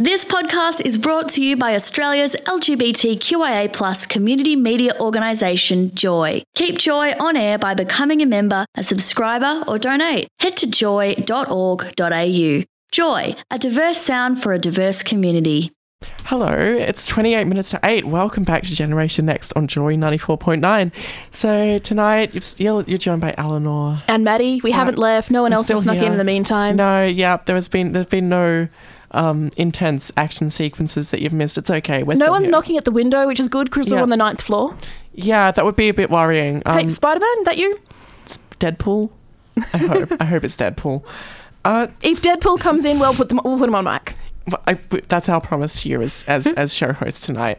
This podcast is brought to you by Australia's LGBTQIA plus community media organisation, Joy. Keep Joy on air by becoming a member, a subscriber, or donate. Head to joy.org.au. Joy, a diverse sound for a diverse community. Hello, it's 28 minutes to 8. Welcome back to Generation Next on Joy 94.9. So tonight you're, you're joined by Eleanor. And Maddie, we Uh, haven't left. No one we're else has still snuck in in the meantime. No, yeah, there has been there's been no um, intense action sequences that you've missed. It's okay. We're No one's here. knocking at the window, which is good because Yeah. we're on the ninth floor. Yeah, that would be a bit worrying. Um, hey, Spider Man, that you? it's Deadpool. I hope I hope it's Deadpool. Uh, If Deadpool comes in, we'll put them. We'll put him on mic. I, that's our promise to you as as, as show host tonight.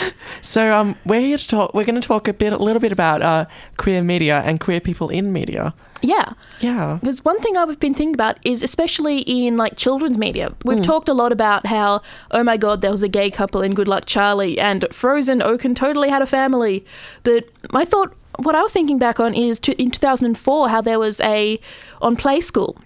So um, we're here to talk. We're going to talk a bit, a little bit about uh, queer media and queer people in media. Yeah, Yeah, because one thing I've been thinking about is especially in like children's media. We've Hmm. talked a lot about how, oh my god, there was a gay couple in Good Luck Charlie, and Frozen Oaken totally had a family. But my thought, what I was thinking back on is to, in 2004, how there was a on Play School.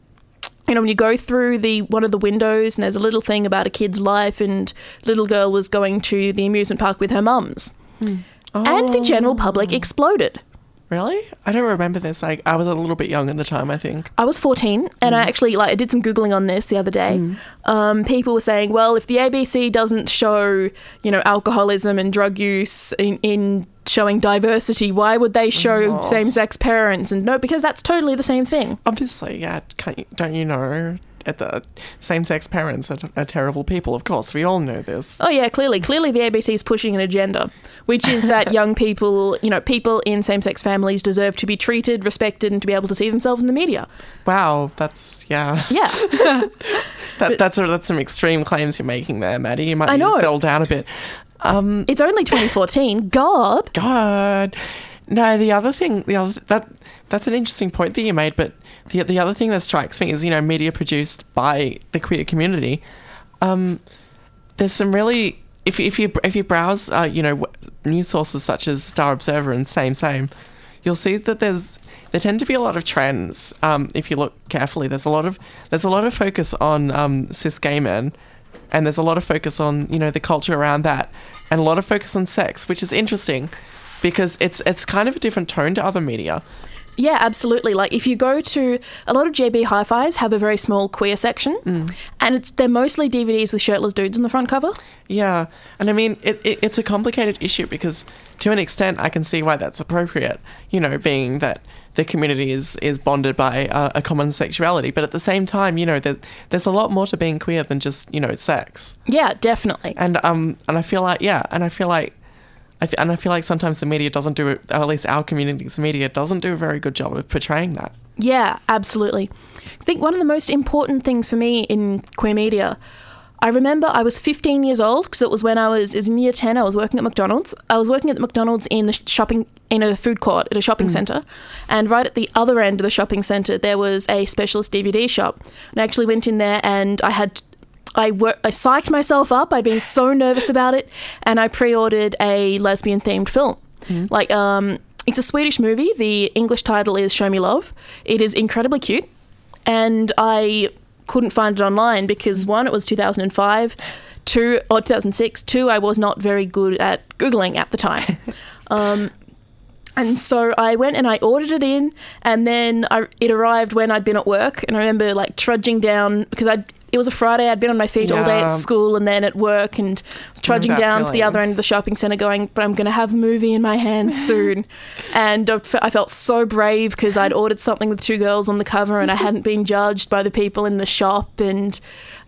You know when you go through the one of the windows and there's a little thing about a kid's life and little girl was going to the amusement park with her mums hmm. and the general public Oh. exploded really? I don't remember this. Like I was a little bit young at the time. I think. I was 14 and I hmm. actually like I did some googling on this the other day. Hmm. Um, people were saying, well, if the ABC doesn't show, you know, alcoholism and drug use in, in showing diversity, why would they show Oh. same-sex parents? And no, because that's totally the same thing. Obviously, yeah. Don't you know? At the same-sex parents are, are terrible people. Of course, we all know this. Oh yeah, clearly, clearly the ABC is pushing an agenda, which is that young people, you know, people in same-sex families deserve to be treated, respected, and to be able to see themselves in the media. Wow, that's yeah. Yeah. That, that's a, that's some extreme claims you're making there, Maddie. You might I need to know. settle down a bit. Um, It's only 2014. God. God. No, the other thing, the other that that's an interesting point that you made, but the the other thing that strikes me is you know media produced by the queer community. Um, there's some really if if you if you browse uh, you know news sources such as Star Observer and Same Same, you'll see that there's there tend to be a lot of trends. Um, if you look carefully, there's a lot of there's a lot of focus on um, cis gay men, and there's a lot of focus on you know the culture around that, and a lot of focus on sex, which is interesting because it's it's kind of a different tone to other media. Yeah, absolutely. Like if you go to a lot of JB Hi-Fi's have a very small queer section, mm. and it's they're mostly DVDs with shirtless dudes on the front cover. Yeah, and I mean it, it it's a complicated issue because to an extent I can see why that's appropriate. You know, being that the community is is bonded by uh, a common sexuality, but at the same time, you know that there's a lot more to being queer than just you know sex. Yeah, definitely. And um and I feel like yeah, and I feel like. I f- and I feel like sometimes the media doesn't do it, or at least our community's media doesn't do a very good job of portraying that. Yeah, absolutely. I think one of the most important things for me in queer media, I remember I was 15 years old because it was when I was is in year 10. I was working at McDonald's. I was working at the McDonald's in the shopping in a food court at a shopping centre, and right at the other end of the shopping centre there was a specialist DVD shop. And I actually went in there and I had. I, wor- I psyched myself up. I'd been so nervous about it, and I pre-ordered a lesbian-themed film. Like, um, it's a Swedish movie. The English title is Show Me Love. It is incredibly cute, and I couldn't find it online because one, it was 2005, two, or 2006. Two, I was not very good at googling at the time. um, and so I went and I ordered it in, and then I, it arrived when I'd been at work. And I remember like trudging down because I it was a Friday. I'd been on my feet all day at school and then at work, and was trudging down to the other end of the shopping center, going, "But I'm going to have the movie in my hands soon." and I felt so brave because I'd ordered something with two girls on the cover, and I hadn't been judged by the people in the shop, and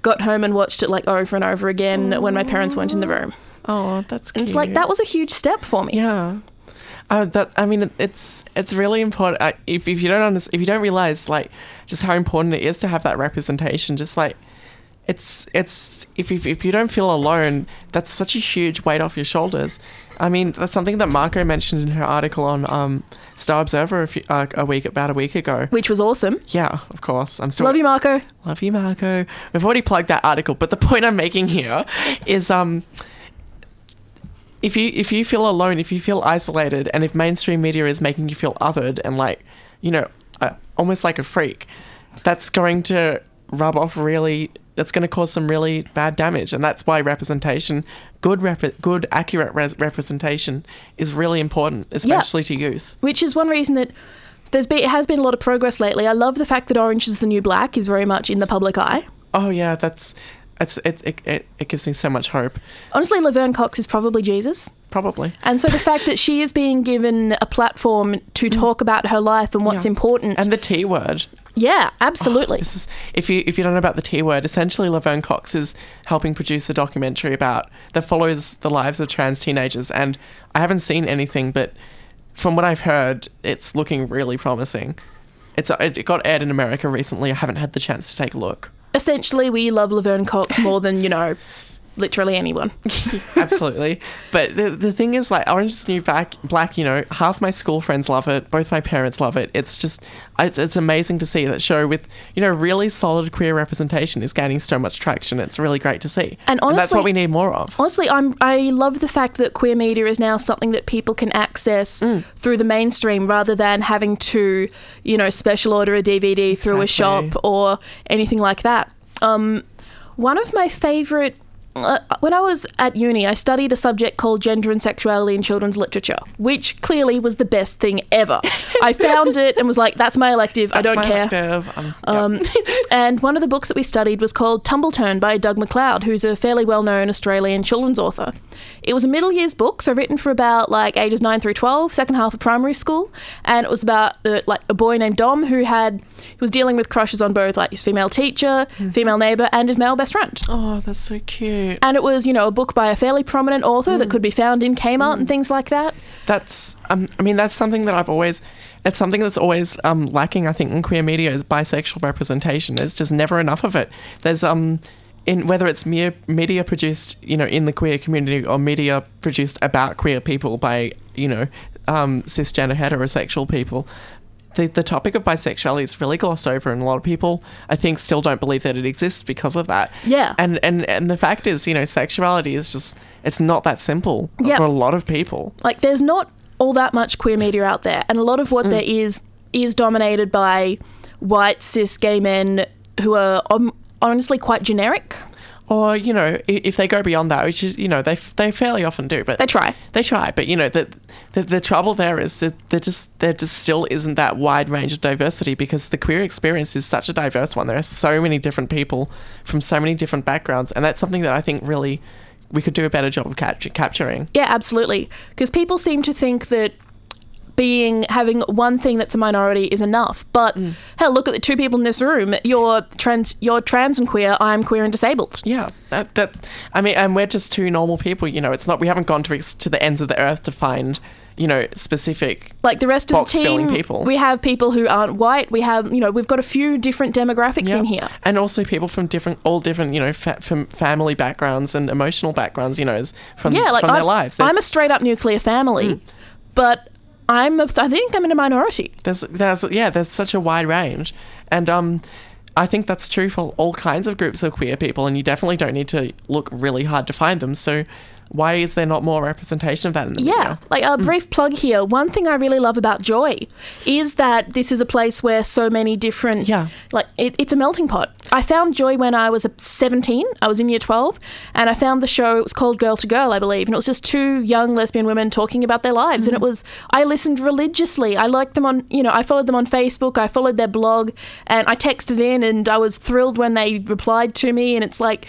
got home and watched it like over and over again when my parents weren't in the room. Oh, that's And it's like that was a huge step for me. Yeah. Uh, that I mean, it's it's really important. Uh, if if you don't understand, if you don't realize like just how important it is to have that representation, just like it's it's if if if you don't feel alone, that's such a huge weight off your shoulders. I mean, that's something that Marco mentioned in her article on um, Star Observer a, few, uh, a week about a week ago. Which was awesome. Yeah, of course. I'm still Love you, Marco. Love you, Marco. We've already plugged that article, but the point I'm making here is um if you if you feel alone, if you feel isolated, and if mainstream media is making you feel othered and like you know uh, almost like a freak, that's going to rub off really that's going to cause some really bad damage, and that's why representation, good rep- good accurate res- representation, is really important, especially to youth. which is one reason that there's been it has been a lot of progress lately. I love the fact that Orange is the New Black is very much in the public eye. Oh yeah, that's it's it it, it, it gives me so much hope. Honestly, Laverne Cox is probably Jesus. Probably. And so the fact that she is being given a platform to mm. talk about her life and what's Yeah. important. And the T word. yeah, absolutely. Oh, this is if you if you don't know about the T word, essentially Laverne Cox is helping produce a documentary about that follows the lives of trans teenagers, and I haven't seen anything, but from what I've heard, it's looking really promising. It's it got aired in America recently. I haven't had the chance to take a look. Essentially, we love Laverne Cox more than, you know, literally anyone. Absolutely. but the, the thing is, like, Orange is the New Black, Black, you know, half my school friends love it. Both my parents love it. It's just, it's, it's amazing to see that show with, you know, really solid queer representation is gaining so much traction. It's really great to see. And honestly, that's what we need more of. Honestly, I'm I love the fact that queer media is now something that people can access Mm. through the mainstream rather than having to, you know, special order a DVD through a shop or anything like that. Um, one of my favorite when I was at uni, I studied a subject called gender and sexuality in children's literature, which clearly was the best thing ever. I found it and was like, "That's my elective. I don't care." elective. Um. Um, and one of the books that we studied was called Tumbleturn by Doug MacLeod, who's a fairly well known Australian children's author. It was a middle years book, so written for about like ages 9 through 12, second half of primary school. And it was about uh, like a boy named Dom who had, he was dealing with crushes on both like his female teacher, female neighbour, and his male best friend. oh, that's so cute. And it was, you know, a book by a fairly prominent author that could be found in Kmart and things like that. That's, um, I mean, that's something that I've always, it's something that's always um, lacking, I think, in queer media is bisexual representation. There's just never enough of it. There's, um, in whether it's mere media produced, you know, in the queer community or media produced about queer people by, you know, um, cisgender heterosexual people. The, the topic of bisexuality is really glossed over, and a lot of people, I think, still don't believe that it exists because of that. Yeah. And and and the fact is, you know, sexuality is just it's not that simple Yeah. for a lot of people. like there's not all that much queer media out there and a lot of what there is is dominated by white cis gay men who are um, honestly quite generic Or you know, if they go beyond that, which is you know they they fairly often do, but they try they try. But you know the the, the trouble there is that there just there just still isn't that wide range of diversity because the queer experience is such a diverse one. There are so many different people from so many different backgrounds, and that's something that I think really we could do a better job of capturing. yeah absolutely because people seem to think that being having one thing that's a minority is enough but mm. hell look at the two people in this room you're trans you're trans and queer i'm queer and disabled Yeah, that that I mean, and we're just two normal people. You know, it's not we haven't gone to ex- to the ends of the earth to find you know specific. like the rest of the team people. we have people who aren't white we have you know we've got a few different demographics in here and also people from different, all different, you know, fa- from family backgrounds and emotional backgrounds. You know, from yeah, like from I'm, their lives. I'm a straight up nuclear family, mm. but I'm a, I think I'm in a minority. there's there's yeah there's such a wide range and um i think that's true for all kinds of groups of queer people and you definitely don't need to look really hard to find them so why is there not more representation of that in the Yeah, media? like a mm. brief plug here. One thing I really love about Joy is that this is a place where so many different Yeah. like it, it's a melting pot. I found Joy when I was 17. I was in year 12, and I found the show. It was called Girl to Girl, I believe, and it was just two young lesbian women talking about their lives. And it mm. was I listened religiously. I liked them on you know I followed them on Facebook. I followed their blog, and I texted in, and I was thrilled when they replied to me. And it's like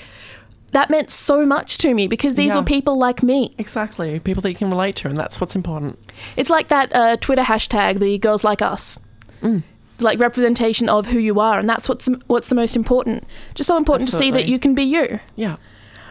that meant so much to me because these Yeah. were people like me. exactly people that you can relate to and that's what's important It's like that uh, Twitter hashtag, the girls like us. Mm. It's like representation of who you are, and that's what's what's the most important. Just so important to see that you can be you. yeah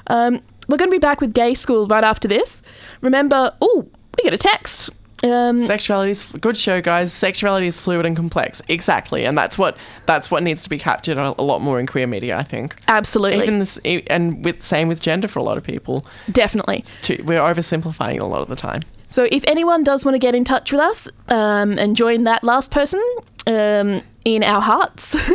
Um, we're going to be back with gay school right after this. Remember, oh, we get a text. Um, sexuality is good show guys. Sexuality is fluid and complex. Exactly. And that's what that's what needs to be captured a, a lot more in queer media i think. Absolutely, even this and with same with gender for a lot of people. Definitely. too, we're oversimplifying a lot of the time. So if anyone does want to get in touch with us um, and join that last person um, in our hearts,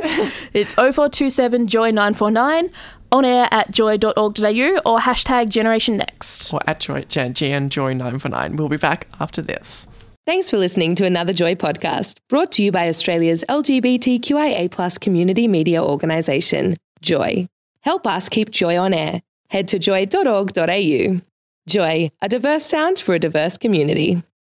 it's 0427 joy 949 on air at joy.org.au or hashtag generation next. or at joy Jan- gn joy 949 we'll be back after this Thanks for listening to another Joy podcast brought to you by Australia's LGBTQIA plus community media organisation, Joy. Help us keep Joy on air. Head to joy.org.au. Joy, a diverse sound for a diverse community.